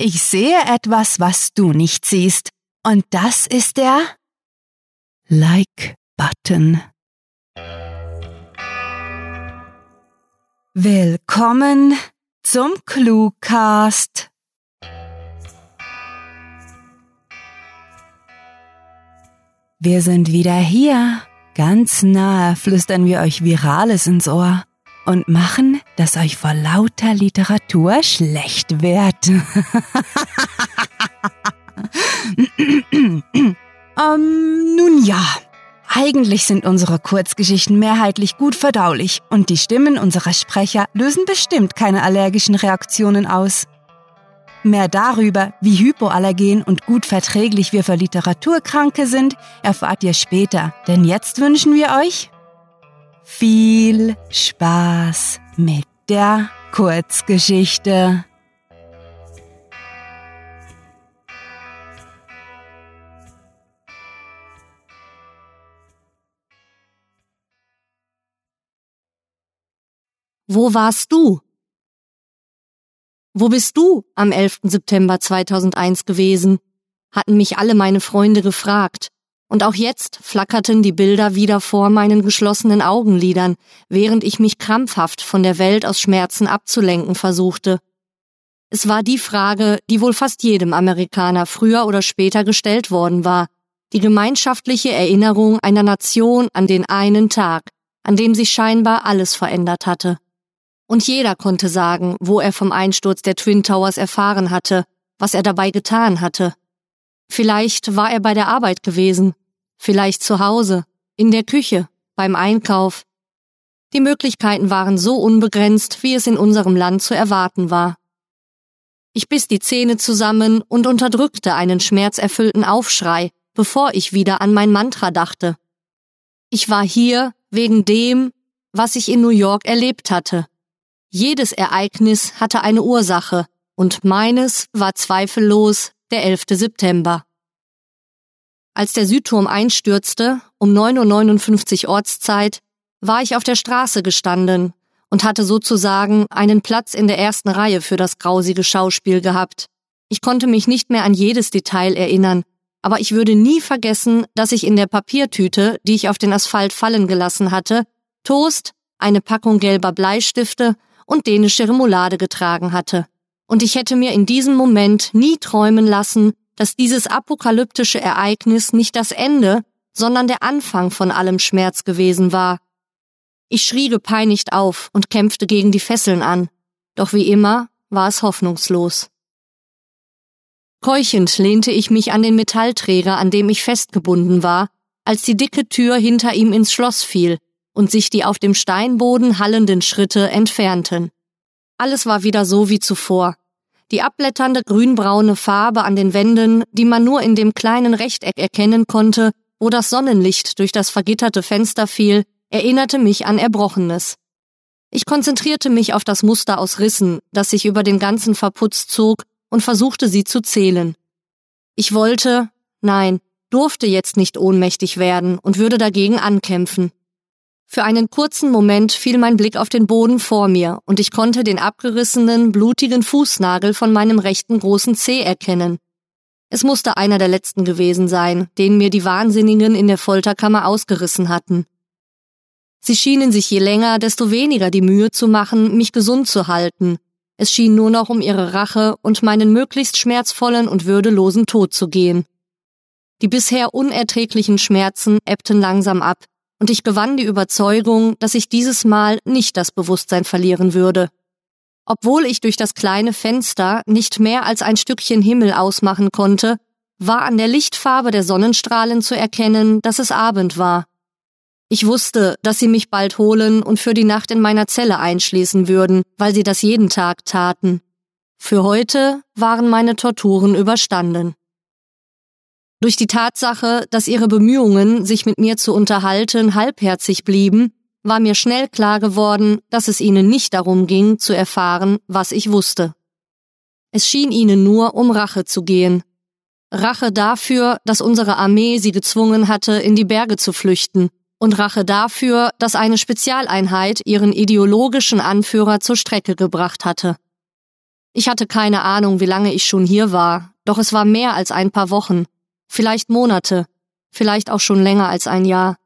Ich sehe etwas, was du nicht siehst. Und das ist der Like-Button. Willkommen zum Cluecast. Wir sind wieder hier. Ganz nahe flüstern wir euch Virales ins Ohr und machen, dass euch vor lauter Literatur schlecht wird. ähm, nun ja. Eigentlich sind unsere Kurzgeschichten mehrheitlich gut verdaulich und die Stimmen unserer Sprecher lösen bestimmt keine allergischen Reaktionen aus. Mehr darüber, wie hypoallergen und gut verträglich wir für Literaturkranke sind, erfahrt ihr später, denn jetzt wünschen wir euch viel Spaß mit der Kurzgeschichte. Wo warst du? Wo bist du am 11. September 2001 gewesen? hatten mich alle meine Freunde gefragt. Und auch jetzt flackerten die Bilder wieder vor meinen geschlossenen Augenlidern, während ich mich krampfhaft von der Welt aus Schmerzen abzulenken versuchte. Es war die Frage, die wohl fast jedem Amerikaner früher oder später gestellt worden war, die gemeinschaftliche Erinnerung einer Nation an den einen Tag, an dem sich scheinbar alles verändert hatte. Und jeder konnte sagen, wo er vom Einsturz der Twin Towers erfahren hatte, was er dabei getan hatte. Vielleicht war er bei der Arbeit gewesen, vielleicht zu Hause, in der Küche, beim Einkauf. Die Möglichkeiten waren so unbegrenzt, wie es in unserem Land zu erwarten war. Ich biss die Zähne zusammen und unterdrückte einen schmerzerfüllten Aufschrei, bevor ich wieder an mein Mantra dachte. Ich war hier wegen dem, was ich in New York erlebt hatte. Jedes Ereignis hatte eine Ursache, und meines war zweifellos der 11. September. Als der Südturm einstürzte, um 9.59 Uhr Ortszeit, war ich auf der Straße gestanden und hatte sozusagen einen Platz in der ersten Reihe für das grausige Schauspiel gehabt. Ich konnte mich nicht mehr an jedes Detail erinnern, aber ich würde nie vergessen, dass ich in der Papiertüte, die ich auf den Asphalt fallen gelassen hatte, Toast, eine Packung gelber Bleistifte und dänische Remoulade getragen hatte und ich hätte mir in diesem Moment nie träumen lassen, dass dieses apokalyptische Ereignis nicht das Ende, sondern der Anfang von allem Schmerz gewesen war. Ich schrie gepeinigt auf und kämpfte gegen die Fesseln an, doch wie immer war es hoffnungslos. Keuchend lehnte ich mich an den Metallträger, an dem ich festgebunden war, als die dicke Tür hinter ihm ins Schloss fiel und sich die auf dem Steinboden hallenden Schritte entfernten. Alles war wieder so wie zuvor. Die abblätternde grünbraune Farbe an den Wänden, die man nur in dem kleinen Rechteck erkennen konnte, wo das Sonnenlicht durch das vergitterte Fenster fiel, erinnerte mich an Erbrochenes. Ich konzentrierte mich auf das Muster aus Rissen, das sich über den ganzen Verputz zog, und versuchte sie zu zählen. Ich wollte, nein, durfte jetzt nicht ohnmächtig werden und würde dagegen ankämpfen. Für einen kurzen Moment fiel mein Blick auf den Boden vor mir und ich konnte den abgerissenen, blutigen Fußnagel von meinem rechten großen Zeh erkennen. Es musste einer der letzten gewesen sein, den mir die Wahnsinnigen in der Folterkammer ausgerissen hatten. Sie schienen sich je länger, desto weniger die Mühe zu machen, mich gesund zu halten. Es schien nur noch um ihre Rache und meinen möglichst schmerzvollen und würdelosen Tod zu gehen. Die bisher unerträglichen Schmerzen ebbten langsam ab, und ich gewann die Überzeugung, dass ich dieses Mal nicht das Bewusstsein verlieren würde. Obwohl ich durch das kleine Fenster nicht mehr als ein Stückchen Himmel ausmachen konnte, war an der Lichtfarbe der Sonnenstrahlen zu erkennen, dass es Abend war. Ich wusste, dass sie mich bald holen und für die Nacht in meiner Zelle einschließen würden, weil sie das jeden Tag taten. Für heute waren meine Torturen überstanden. Durch die Tatsache, dass ihre Bemühungen, sich mit mir zu unterhalten, halbherzig blieben, war mir schnell klar geworden, dass es ihnen nicht darum ging, zu erfahren, was ich wusste. Es schien ihnen nur um Rache zu gehen. Rache dafür, dass unsere Armee sie gezwungen hatte, in die Berge zu flüchten, und Rache dafür, dass eine Spezialeinheit ihren ideologischen Anführer zur Strecke gebracht hatte. Ich hatte keine Ahnung, wie lange ich schon hier war, doch es war mehr als ein paar Wochen, vielleicht Monate, vielleicht auch schon länger als ein Jahr.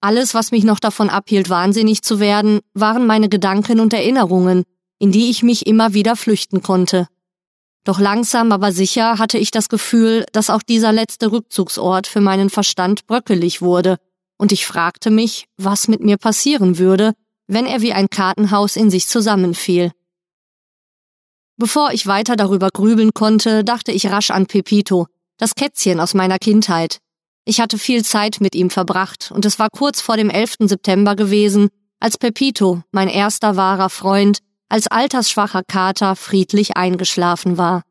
Alles, was mich noch davon abhielt, wahnsinnig zu werden, waren meine Gedanken und Erinnerungen, in die ich mich immer wieder flüchten konnte. Doch langsam aber sicher hatte ich das Gefühl, dass auch dieser letzte Rückzugsort für meinen Verstand bröckelig wurde, und ich fragte mich, was mit mir passieren würde, wenn er wie ein Kartenhaus in sich zusammenfiel. Bevor ich weiter darüber grübeln konnte, dachte ich rasch an Pepito, das Kätzchen aus meiner Kindheit. Ich hatte viel Zeit mit ihm verbracht, und es war kurz vor dem 11. September gewesen, als Pepito, mein erster wahrer Freund, als altersschwacher Kater friedlich eingeschlafen war.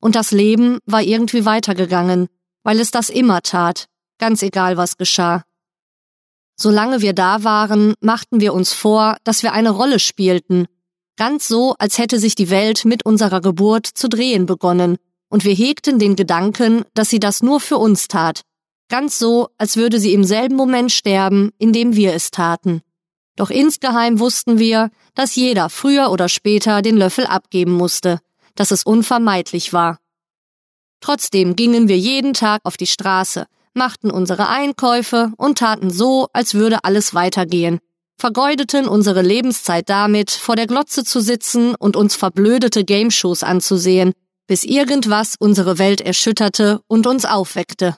Und das Leben war irgendwie weitergegangen, weil es das immer tat, ganz egal was geschah. Solange wir da waren, machten wir uns vor, dass wir eine Rolle spielten, ganz so, als hätte sich die Welt mit unserer Geburt zu drehen begonnen, und wir hegten den Gedanken, dass sie das nur für uns tat, ganz so, als würde sie im selben Moment sterben, in dem wir es taten. Doch insgeheim wussten wir, dass jeder früher oder später den Löffel abgeben musste, dass es unvermeidlich war. Trotzdem gingen wir jeden Tag auf die Straße, machten unsere Einkäufe und taten so, als würde alles weitergehen, vergeudeten unsere Lebenszeit damit, vor der Glotze zu sitzen und uns verblödete Gameshows anzusehen, bis irgendwas unsere Welt erschütterte und uns aufweckte.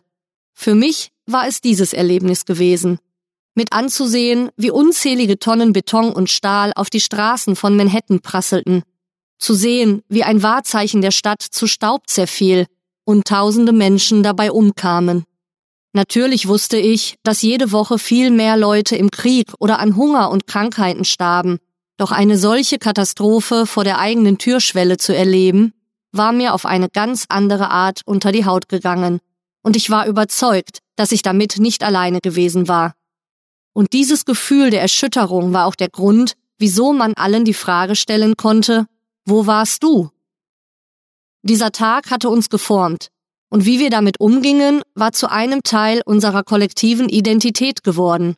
Für mich war es dieses Erlebnis gewesen mit anzusehen, wie unzählige Tonnen Beton und Stahl auf die Straßen von Manhattan prasselten, zu sehen, wie ein Wahrzeichen der Stadt zu Staub zerfiel und tausende Menschen dabei umkamen. Natürlich wusste ich, dass jede Woche viel mehr Leute im Krieg oder an Hunger und Krankheiten starben, doch eine solche Katastrophe vor der eigenen Türschwelle zu erleben, war mir auf eine ganz andere Art unter die Haut gegangen, und ich war überzeugt, dass ich damit nicht alleine gewesen war. Und dieses Gefühl der Erschütterung war auch der Grund, wieso man allen die Frage stellen konnte, wo warst du? Dieser Tag hatte uns geformt, und wie wir damit umgingen, war zu einem Teil unserer kollektiven Identität geworden.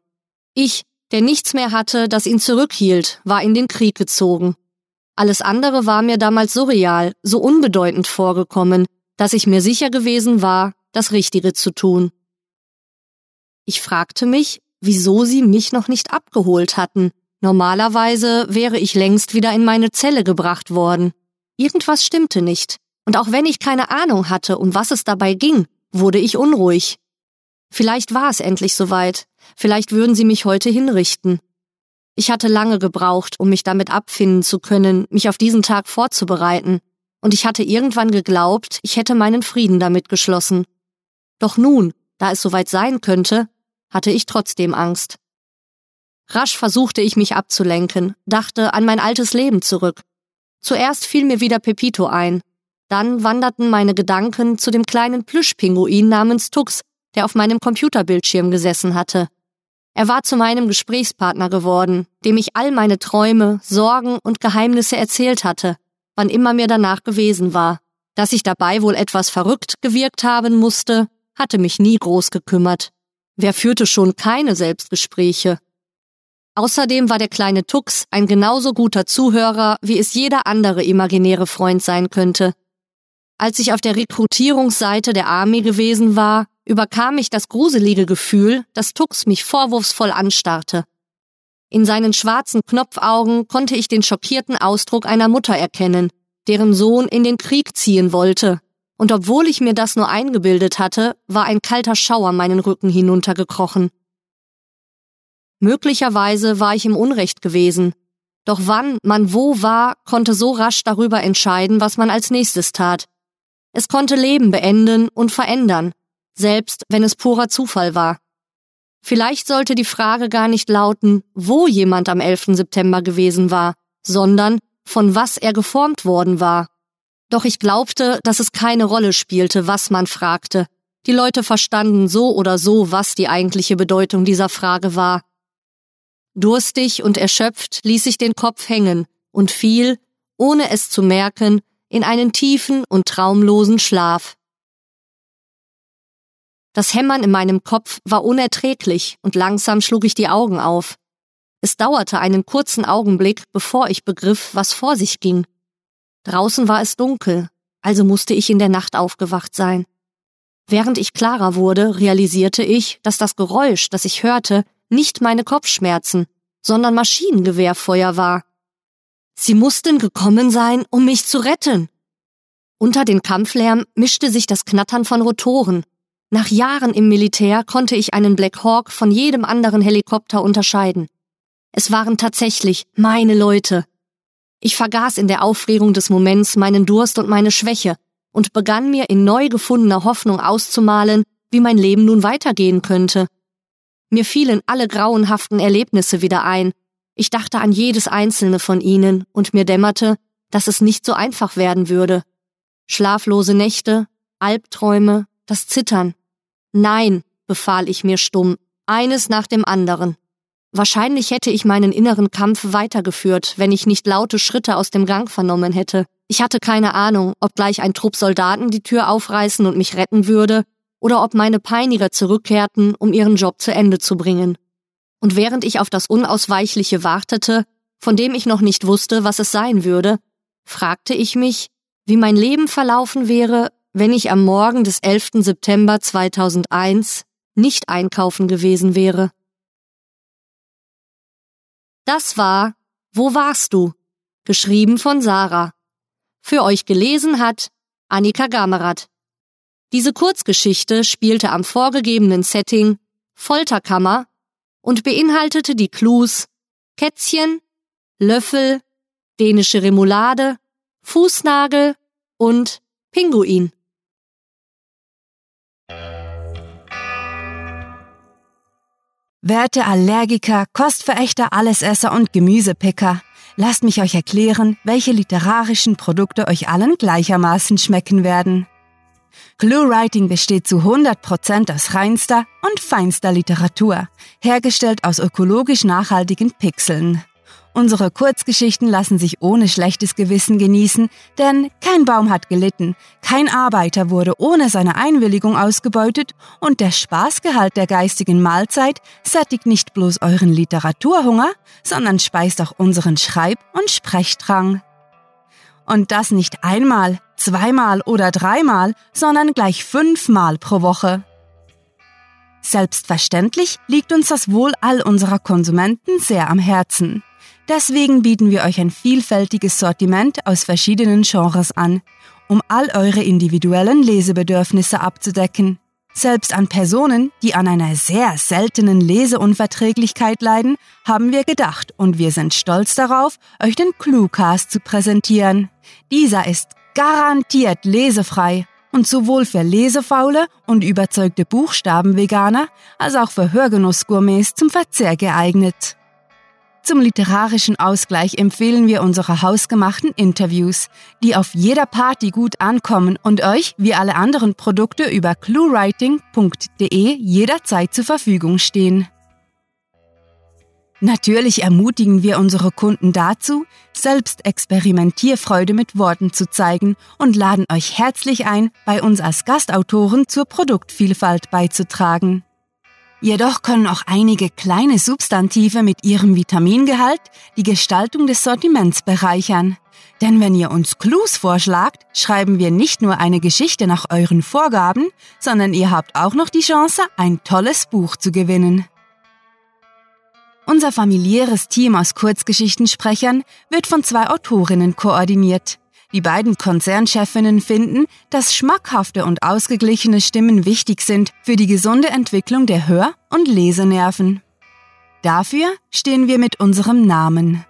Ich, der nichts mehr hatte, das ihn zurückhielt, war in den Krieg gezogen. Alles andere war mir damals surreal, so unbedeutend vorgekommen, dass ich mir sicher gewesen war, das Richtige zu tun. Ich fragte mich, wieso sie mich noch nicht abgeholt hatten. Normalerweise wäre ich längst wieder in meine Zelle gebracht worden. Irgendwas stimmte nicht, und auch wenn ich keine Ahnung hatte, um was es dabei ging, wurde ich unruhig. Vielleicht war es endlich soweit, vielleicht würden sie mich heute hinrichten. Ich hatte lange gebraucht, um mich damit abfinden zu können, mich auf diesen Tag vorzubereiten, und ich hatte irgendwann geglaubt, ich hätte meinen Frieden damit geschlossen. Doch nun, da es soweit sein könnte, hatte ich trotzdem Angst. Rasch versuchte ich mich abzulenken, dachte an mein altes Leben zurück. Zuerst fiel mir wieder Pepito ein. Dann wanderten meine Gedanken zu dem kleinen Plüschpinguin namens Tux, der auf meinem Computerbildschirm gesessen hatte. Er war zu meinem Gesprächspartner geworden, dem ich all meine Träume, Sorgen und Geheimnisse erzählt hatte, wann immer mir danach gewesen war. Dass ich dabei wohl etwas verrückt gewirkt haben musste, hatte mich nie groß gekümmert. Wer führte schon keine Selbstgespräche? Außerdem war der kleine Tux ein genauso guter Zuhörer, wie es jeder andere imaginäre Freund sein könnte. Als ich auf der Rekrutierungsseite der Armee gewesen war, überkam mich das gruselige Gefühl, dass Tux mich vorwurfsvoll anstarrte. In seinen schwarzen Knopfaugen konnte ich den schockierten Ausdruck einer Mutter erkennen, deren Sohn in den Krieg ziehen wollte und obwohl ich mir das nur eingebildet hatte, war ein kalter Schauer meinen Rücken hinuntergekrochen. Möglicherweise war ich im Unrecht gewesen, doch wann man wo war, konnte so rasch darüber entscheiden, was man als nächstes tat. Es konnte Leben beenden und verändern, selbst wenn es purer Zufall war. Vielleicht sollte die Frage gar nicht lauten, wo jemand am 11. September gewesen war, sondern von was er geformt worden war. Doch ich glaubte, dass es keine Rolle spielte, was man fragte. Die Leute verstanden so oder so, was die eigentliche Bedeutung dieser Frage war. Durstig und erschöpft ließ ich den Kopf hängen und fiel, ohne es zu merken, in einen tiefen und traumlosen Schlaf. Das Hämmern in meinem Kopf war unerträglich und langsam schlug ich die Augen auf. Es dauerte einen kurzen Augenblick, bevor ich begriff, was vor sich ging. Draußen war es dunkel, also musste ich in der Nacht aufgewacht sein. Während ich klarer wurde, realisierte ich, dass das Geräusch, das ich hörte, nicht meine Kopfschmerzen, sondern Maschinengewehrfeuer war. Sie mussten gekommen sein, um mich zu retten. Unter den Kampflärm mischte sich das Knattern von Rotoren. Nach Jahren im Militär konnte ich einen Black Hawk von jedem anderen Helikopter unterscheiden. Es waren tatsächlich meine Leute. Ich vergaß in der Aufregung des Moments meinen Durst und meine Schwäche und begann mir in neu gefundener Hoffnung auszumalen, wie mein Leben nun weitergehen könnte. Mir fielen alle grauenhaften Erlebnisse wieder ein. Ich dachte an jedes einzelne von ihnen und mir dämmerte, dass es nicht so einfach werden würde. Schlaflose Nächte, Albträume, das Zittern. Nein, befahl ich mir stumm, eines nach dem anderen. Wahrscheinlich hätte ich meinen inneren Kampf weitergeführt, wenn ich nicht laute Schritte aus dem Gang vernommen hätte. Ich hatte keine Ahnung, ob gleich ein Trupp Soldaten die Tür aufreißen und mich retten würde, oder ob meine Peiniger zurückkehrten, um ihren Job zu Ende zu bringen. Und während ich auf das Unausweichliche wartete, von dem ich noch nicht wusste, was es sein würde, fragte ich mich, wie mein Leben verlaufen wäre, wenn ich am Morgen des 11. September 2001 nicht einkaufen gewesen wäre. Das war Wo warst du? geschrieben von Sarah. Für euch gelesen hat Annika Gamerath. Diese Kurzgeschichte spielte am vorgegebenen Setting Folterkammer und beinhaltete die Clues Kätzchen, Löffel, dänische Remoulade, Fußnagel und Pinguin. Werte Allergiker, Kostverächter, Allesesser und Gemüsepicker, lasst mich euch erklären, welche literarischen Produkte euch allen gleichermaßen schmecken werden. ClueWriting besteht zu 100% aus reinster und feinster Literatur, hergestellt aus ökologisch nachhaltigen Pixeln. Unsere Kurzgeschichten lassen sich ohne schlechtes Gewissen genießen, denn kein Baum hat gelitten, kein Arbeiter wurde ohne seine Einwilligung ausgebeutet und der Spaßgehalt der geistigen Mahlzeit sättigt nicht bloß euren Literaturhunger, sondern speist auch unseren Schreib- und Sprechdrang. Und das nicht einmal, zweimal oder dreimal, sondern gleich fünfmal pro Woche. Selbstverständlich liegt uns das Wohl all unserer Konsumenten sehr am Herzen. Deswegen bieten wir euch ein vielfältiges Sortiment aus verschiedenen Genres an, um all eure individuellen Lesebedürfnisse abzudecken. Selbst an Personen, die an einer sehr seltenen Leseunverträglichkeit leiden, haben wir gedacht und wir sind stolz darauf, euch den Cluecast zu präsentieren. Dieser ist garantiert lesefrei und sowohl für lesefaule und überzeugte Buchstabenveganer als auch für Hörgenussgourmets zum Verzehr geeignet. Zum literarischen Ausgleich empfehlen wir unsere hausgemachten Interviews, die auf jeder Party gut ankommen und euch, wie alle anderen Produkte, über cluewriting.de jederzeit zur Verfügung stehen. Natürlich ermutigen wir unsere Kunden dazu, selbst Experimentierfreude mit Worten zu zeigen und laden euch herzlich ein, bei uns als Gastautoren zur Produktvielfalt beizutragen. Jedoch können auch einige kleine Substantive mit ihrem Vitamingehalt die Gestaltung des Sortiments bereichern. Denn wenn ihr uns Clues vorschlagt, schreiben wir nicht nur eine Geschichte nach euren Vorgaben, sondern ihr habt auch noch die Chance, ein tolles Buch zu gewinnen. Unser familiäres Team aus Kurzgeschichtensprechern wird von zwei Autorinnen koordiniert. Die beiden Konzernchefinnen finden, dass schmackhafte und ausgeglichene Stimmen wichtig sind für die gesunde Entwicklung der Hör- und Lesenerven. Dafür stehen wir mit unserem Namen.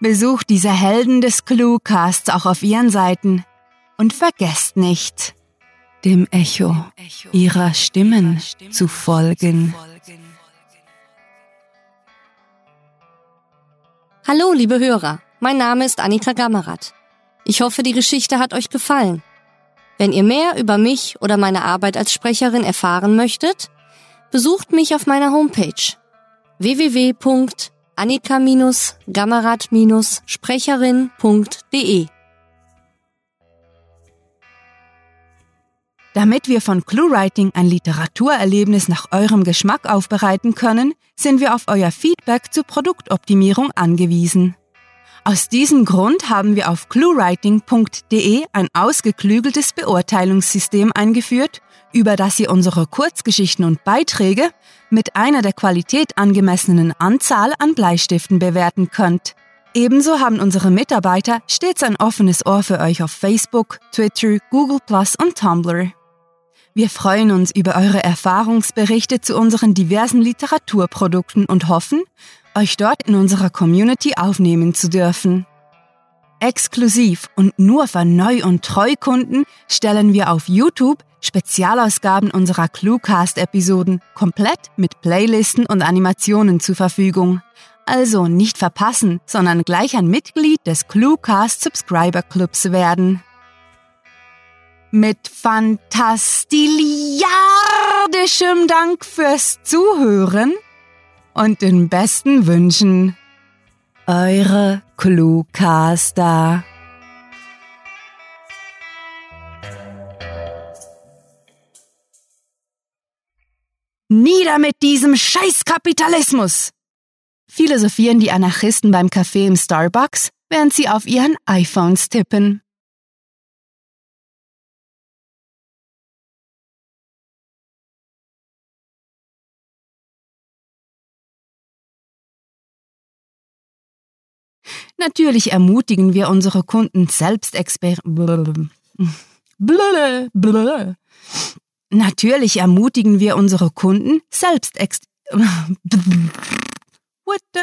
Besucht diese Helden des Cluecasts auch auf ihren Seiten und vergesst nicht, dem Echo ihrer Stimmen zu folgen. Hallo, liebe Hörer. Mein Name ist Annika Gammerath. Ich hoffe, die Geschichte hat euch gefallen. Wenn ihr mehr über mich oder meine Arbeit als Sprecherin erfahren möchtet, besucht mich auf meiner Homepage www.annika-gammerath-sprecherin.de. Damit wir von ClueWriting ein Literaturerlebnis nach eurem Geschmack aufbereiten können, sind wir auf euer Feedback zur Produktoptimierung angewiesen. Aus diesem Grund haben wir auf cluewriting.de ein ausgeklügeltes Beurteilungssystem eingeführt, über das ihr unsere Kurzgeschichten und Beiträge mit einer der Qualität angemessenen Anzahl an Bleistiften bewerten könnt. Ebenso haben unsere Mitarbeiter stets ein offenes Ohr für euch auf Facebook, Twitter, Google Plus und Tumblr. Wir freuen uns über eure Erfahrungsberichte zu unseren diversen Literaturprodukten und hoffen, euch dort in unserer Community aufnehmen zu dürfen. Exklusiv und nur für Neu- und Treukunden stellen wir auf YouTube Spezialausgaben unserer Cluecast-Episoden komplett mit Playlisten und Animationen zur Verfügung. Also nicht verpassen, sondern gleich ein Mitglied des Cluecast Subscriber Clubs werden. Mit fantastiliardischem Dank fürs Zuhören und den besten Wünschen. Eure Cluecaster. Nieder mit diesem Scheißkapitalismus! Philosophieren die Anarchisten beim Kaffee im Starbucks, während sie auf ihren iPhones tippen. Natürlich ermutigen wir unsere Kunden selbst Natürlich ermutigen wir unsere Kunden selbst What the